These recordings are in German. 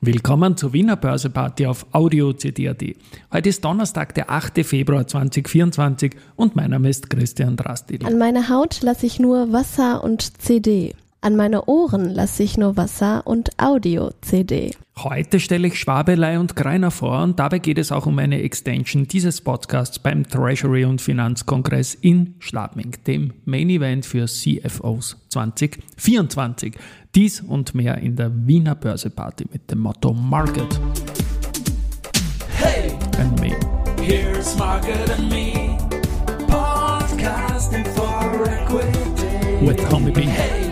Willkommen zur Wiener Börseparty auf Audio CD.at. Heute ist Donnerstag, der 8. Februar 2024 und mein Name ist Christian Drastil. An meine Haut lasse ich nur Wasser und CD. An meine Ohren lasse ich nur Wasser und Audio-CD. Heute stelle ich Schwabelei und Greiner vor und dabei geht es auch um eine Extension dieses Podcasts beim Treasury- und Finanzkongress in Schladming, dem Main Event für CFOs 2024. Dies und mehr in der Wiener Börseparty mit dem Motto Market Hey, and Me. here's Market and Me, podcasting for equity. With Homie B. Hey,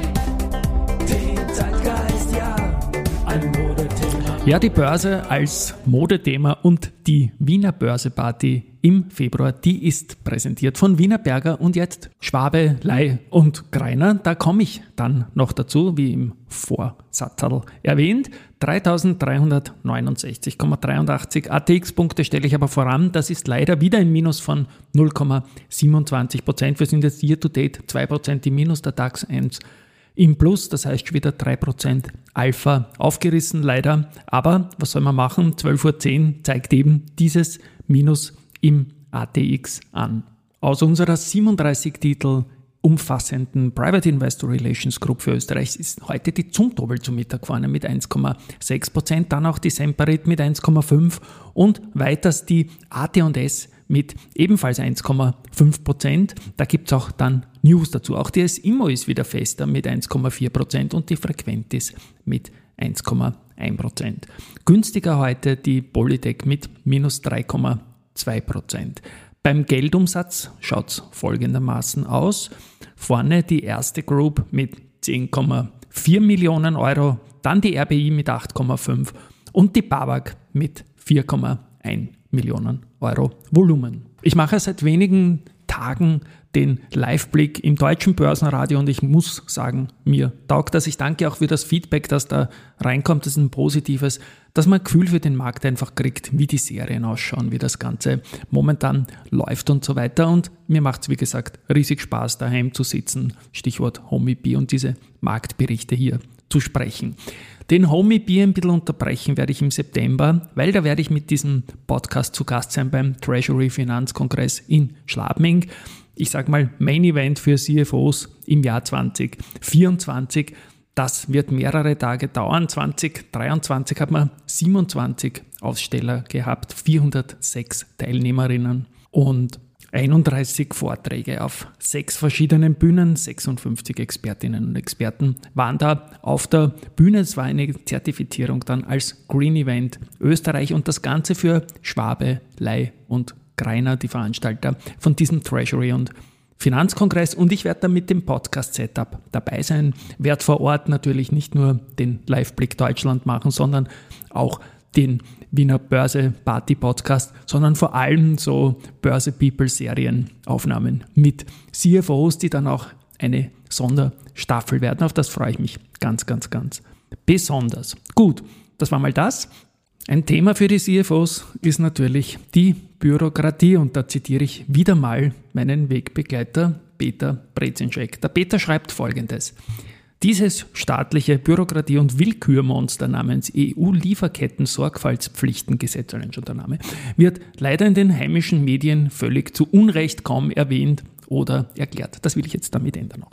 Ja, die Börse als Modethema und die Wiener Börseparty im Februar, die ist präsentiert von Wiener Berger und jetzt Schwabe, Lei und Greiner. Da komme ich dann noch dazu, wie im Vorsatzerl erwähnt. 3369,83 ATX-Punkte stelle ich aber voran. Das ist leider wieder ein Minus von 0,27 Prozent. Wir sind jetzt year to date 2 Prozent im Minus, der DAX 1 im Plus, das heißt wieder 3% Alpha aufgerissen, leider. Aber was soll man machen? 12.10 Uhr zeigt eben dieses Minus im ATX an. Aus unserer 37 Titel umfassenden Private Investor Relations Group für Österreich ist heute die Zumtobel zum Mittag vorne mit 1,6%, dann auch die Semperit mit 1,5% und weiters die AT&S mit ebenfalls 1,5%. Da gibt es auch dann News dazu. Auch die SIMO ist wieder fester mit 1,4% und die Frequentis mit 1,1%. Günstiger heute die Polytech mit minus 3,2%. Beim Geldumsatz schaut es folgendermaßen aus. Vorne die erste Group mit 10,4 Millionen Euro, dann die RBI mit 8,5 und die BAWAG mit 4,1 Millionen Euro Volumen. Ich mache seit wenigen Tagen den Live-Blick im deutschen Börsenradio und ich muss sagen, mir taugt das. Ich danke auch für das Feedback, das da reinkommt. Das ist ein positives, dass man ein Gefühl für den Markt einfach kriegt, wie die Serien ausschauen, wie das Ganze momentan läuft und so weiter. Und mir macht es, wie gesagt, riesig Spaß, daheim zu sitzen. Stichwort HomeB und diese Marktberichte hier zu sprechen. Den Homie Bier ein bisschen unterbrechen werde ich im September, weil da werde ich mit diesem Podcast zu Gast sein beim Treasury Finanzkongress in Schladming. Ich sage mal Main Event für CFOs im Jahr 2024. Das wird mehrere Tage dauern. 2023 hat man 27 Aussteller gehabt, 406 Teilnehmerinnen und 31 Vorträge auf sechs verschiedenen Bühnen, 56 Expertinnen und Experten waren da auf der Bühne. Es war eine Zertifizierung dann als Green Event Österreich und das Ganze für Schwabe, Lei und Greiner, die Veranstalter von diesem Treasury und Finanzkongress und ich werde da mit dem Podcast-Setup dabei sein, werde vor Ort natürlich nicht nur den Live-Blick Deutschland machen, sondern auch den Wiener Börse Party Podcast, sondern vor allem so Börse People Serienaufnahmen mit CFOs, die dann auch eine Sonderstaffel werden. Auf das freue ich mich ganz, ganz, ganz besonders. Gut, das war mal das. Ein Thema für die CFOs ist natürlich die Bürokratie und da zitiere ich wieder mal meinen Wegbegleiter Peter Brezinschek. Der Peter schreibt folgendes. Dieses staatliche Bürokratie- und Willkürmonster namens EU-Lieferketten-Sorgfaltspflichtengesetz, allein schon der Name, wird leider in den heimischen Medien völlig zu Unrecht kaum erwähnt oder erklärt. Das will ich jetzt damit ändern noch.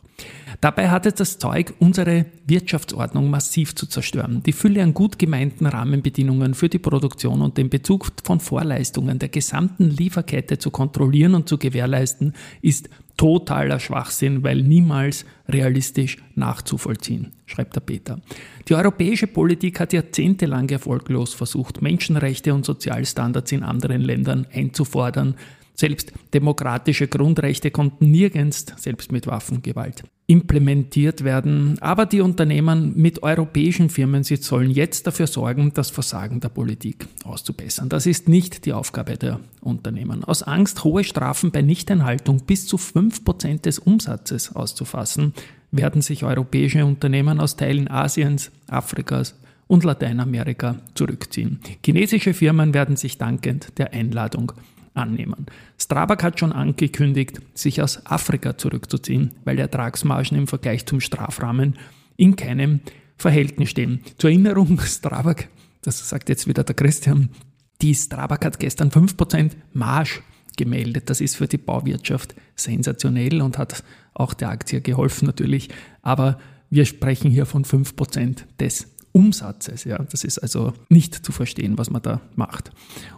Dabei hat es das Zeug, unsere Wirtschaftsordnung massiv zu zerstören. Die Fülle an gut gemeinten Rahmenbedingungen für die Produktion und den Bezug von Vorleistungen der gesamten Lieferkette zu kontrollieren und zu gewährleisten, ist totaler Schwachsinn, weil niemals realistisch nachzuvollziehen, schreibt der Peter. Die europäische Politik hat jahrzehntelang erfolglos versucht, Menschenrechte und Sozialstandards in anderen Ländern einzufordern. Selbst demokratische Grundrechte konnten nirgends, selbst mit Waffengewalt, implementiert werden. Aber die Unternehmen mit europäischen Firmensitz sollen jetzt dafür sorgen, das Versagen der Politik auszubessern. Das ist nicht die Aufgabe der Unternehmen. Aus Angst, hohe Strafen bei Nichteinhaltung bis zu 5% des Umsatzes auszufassen, werden sich europäische Unternehmen aus Teilen Asiens, Afrikas und Lateinamerika zurückziehen. Chinesische Firmen werden sich dankend der Einladung annehmen. Strabag hat schon angekündigt, sich aus Afrika zurückzuziehen, weil die Ertragsmargen im Vergleich zum Strafrahmen in keinem Verhältnis stehen. Zur Erinnerung, Strabag das sagt jetzt wieder der Christian, die Strabag hat gestern 5% Marsch gemeldet. Das ist für die Bauwirtschaft sensationell und hat auch der Aktie geholfen natürlich. Aber wir sprechen hier von 5% des Umsatzes. Ja, das ist also nicht zu verstehen, was man da macht.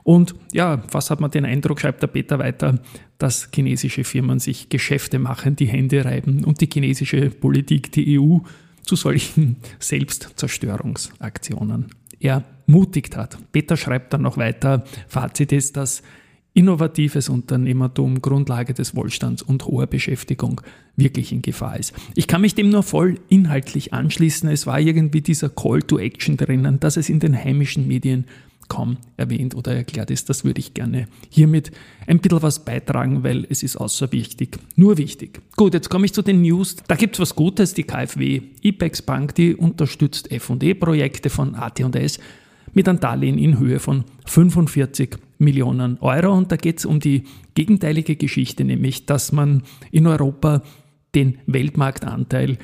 Und ja, was hat man den Eindruck, schreibt der Peter weiter, dass chinesische Firmen sich Geschäfte machen, die Hände reiben und die chinesische Politik, die EU, zu solchen Selbstzerstörungsaktionen ermutigt hat. Peter schreibt dann noch weiter, Fazit ist, dass innovatives Unternehmertum Grundlage des Wohlstands und hoher Beschäftigung wirklich in Gefahr ist. Ich kann mich dem nur voll inhaltlich anschließen. Es war irgendwie dieser Call to Action drinnen, dass es in den heimischen Medien kaum erwähnt oder erklärt ist. Das würde ich gerne hiermit ein bisschen was beitragen, weil es ist außer wichtig. Nur wichtig. Gut, jetzt komme ich zu den News. Da gibt es was Gutes. Die KfW IPEX Bank, die unterstützt F&E-Projekte von AT&S mit einem Darlehen in Höhe von 45 Millionen Euro. Und da geht es um die gegenteilige Geschichte, nämlich dass man in Europa den Weltmarktanteil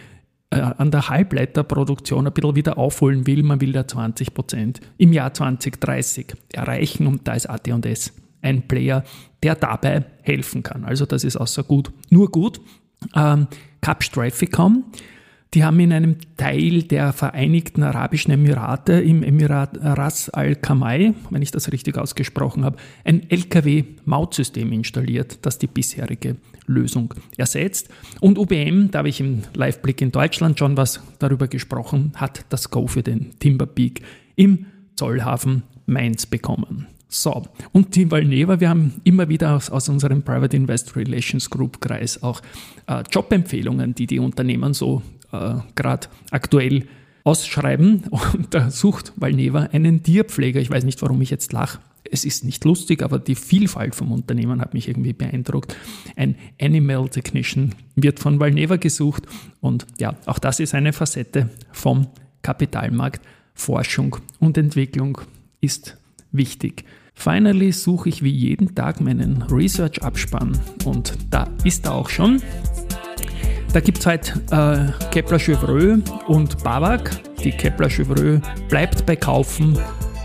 äh, an der Halbleiterproduktion ein bisschen wieder aufholen will. Man will da 20 Prozent im Jahr 2030 erreichen und da ist AT&S ein Player, der dabei helfen kann. Also das ist außer gut, nur gut. Ähm, Capstraficom die haben in einem Teil der Vereinigten Arabischen Emirate, im Emirat Ras Al Khamai, wenn ich das richtig ausgesprochen habe, ein LKW-Mautsystem installiert, das die bisherige Lösung ersetzt. Und UBM, da habe ich im Live-Blick in Deutschland schon was darüber gesprochen, hat das Go für den Timber Peak im Zollhafen Mainz bekommen. So, und die Valneva, wir haben immer wieder aus, aus unserem Private Investor Relations Group Kreis auch äh, Jobempfehlungen, die die Unternehmen so äh, gerade aktuell ausschreiben. Und da sucht Valneva einen Tierpfleger. Ich weiß nicht, warum ich jetzt lache. Es ist nicht lustig, aber die Vielfalt vom Unternehmen hat mich irgendwie beeindruckt. Ein Animal Technician wird von Valneva gesucht. Und ja, auch das ist eine Facette vom Kapitalmarkt. Forschung und Entwicklung ist wichtig. Finally suche ich wie jeden Tag meinen Research-Abspann und da ist er auch schon. Da gibt es halt äh, Kepler Chevreux und Babak. Die Kepler Chevreux bleibt bei Kaufen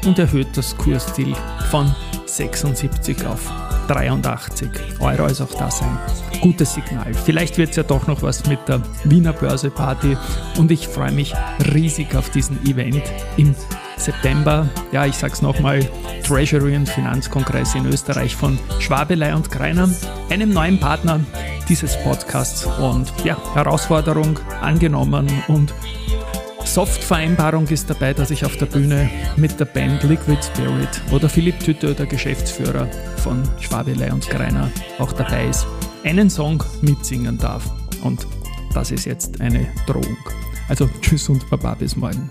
und erhöht das Kursziel von 76 auf 83 Euro ist auch das ein gutes Signal. Vielleicht wird es ja doch noch was mit der Wiener Börse Party und ich freue mich riesig auf diesen Event im September. Ja, ich sag's nochmal, Treasury und Finanzkongress in Österreich von Schwabelei und Kreiner, einem neuen Partner dieses Podcasts. Und ja, Herausforderung angenommen und Soft-Vereinbarung ist dabei, dass ich auf der Bühne mit der Band Liquid Spirit oder Philipp Tütte, der Geschäftsführer von Schwabelei und Greiner, auch dabei ist, einen Song mitsingen darf. Und das ist jetzt eine Drohung. Also tschüss und baba bis morgen.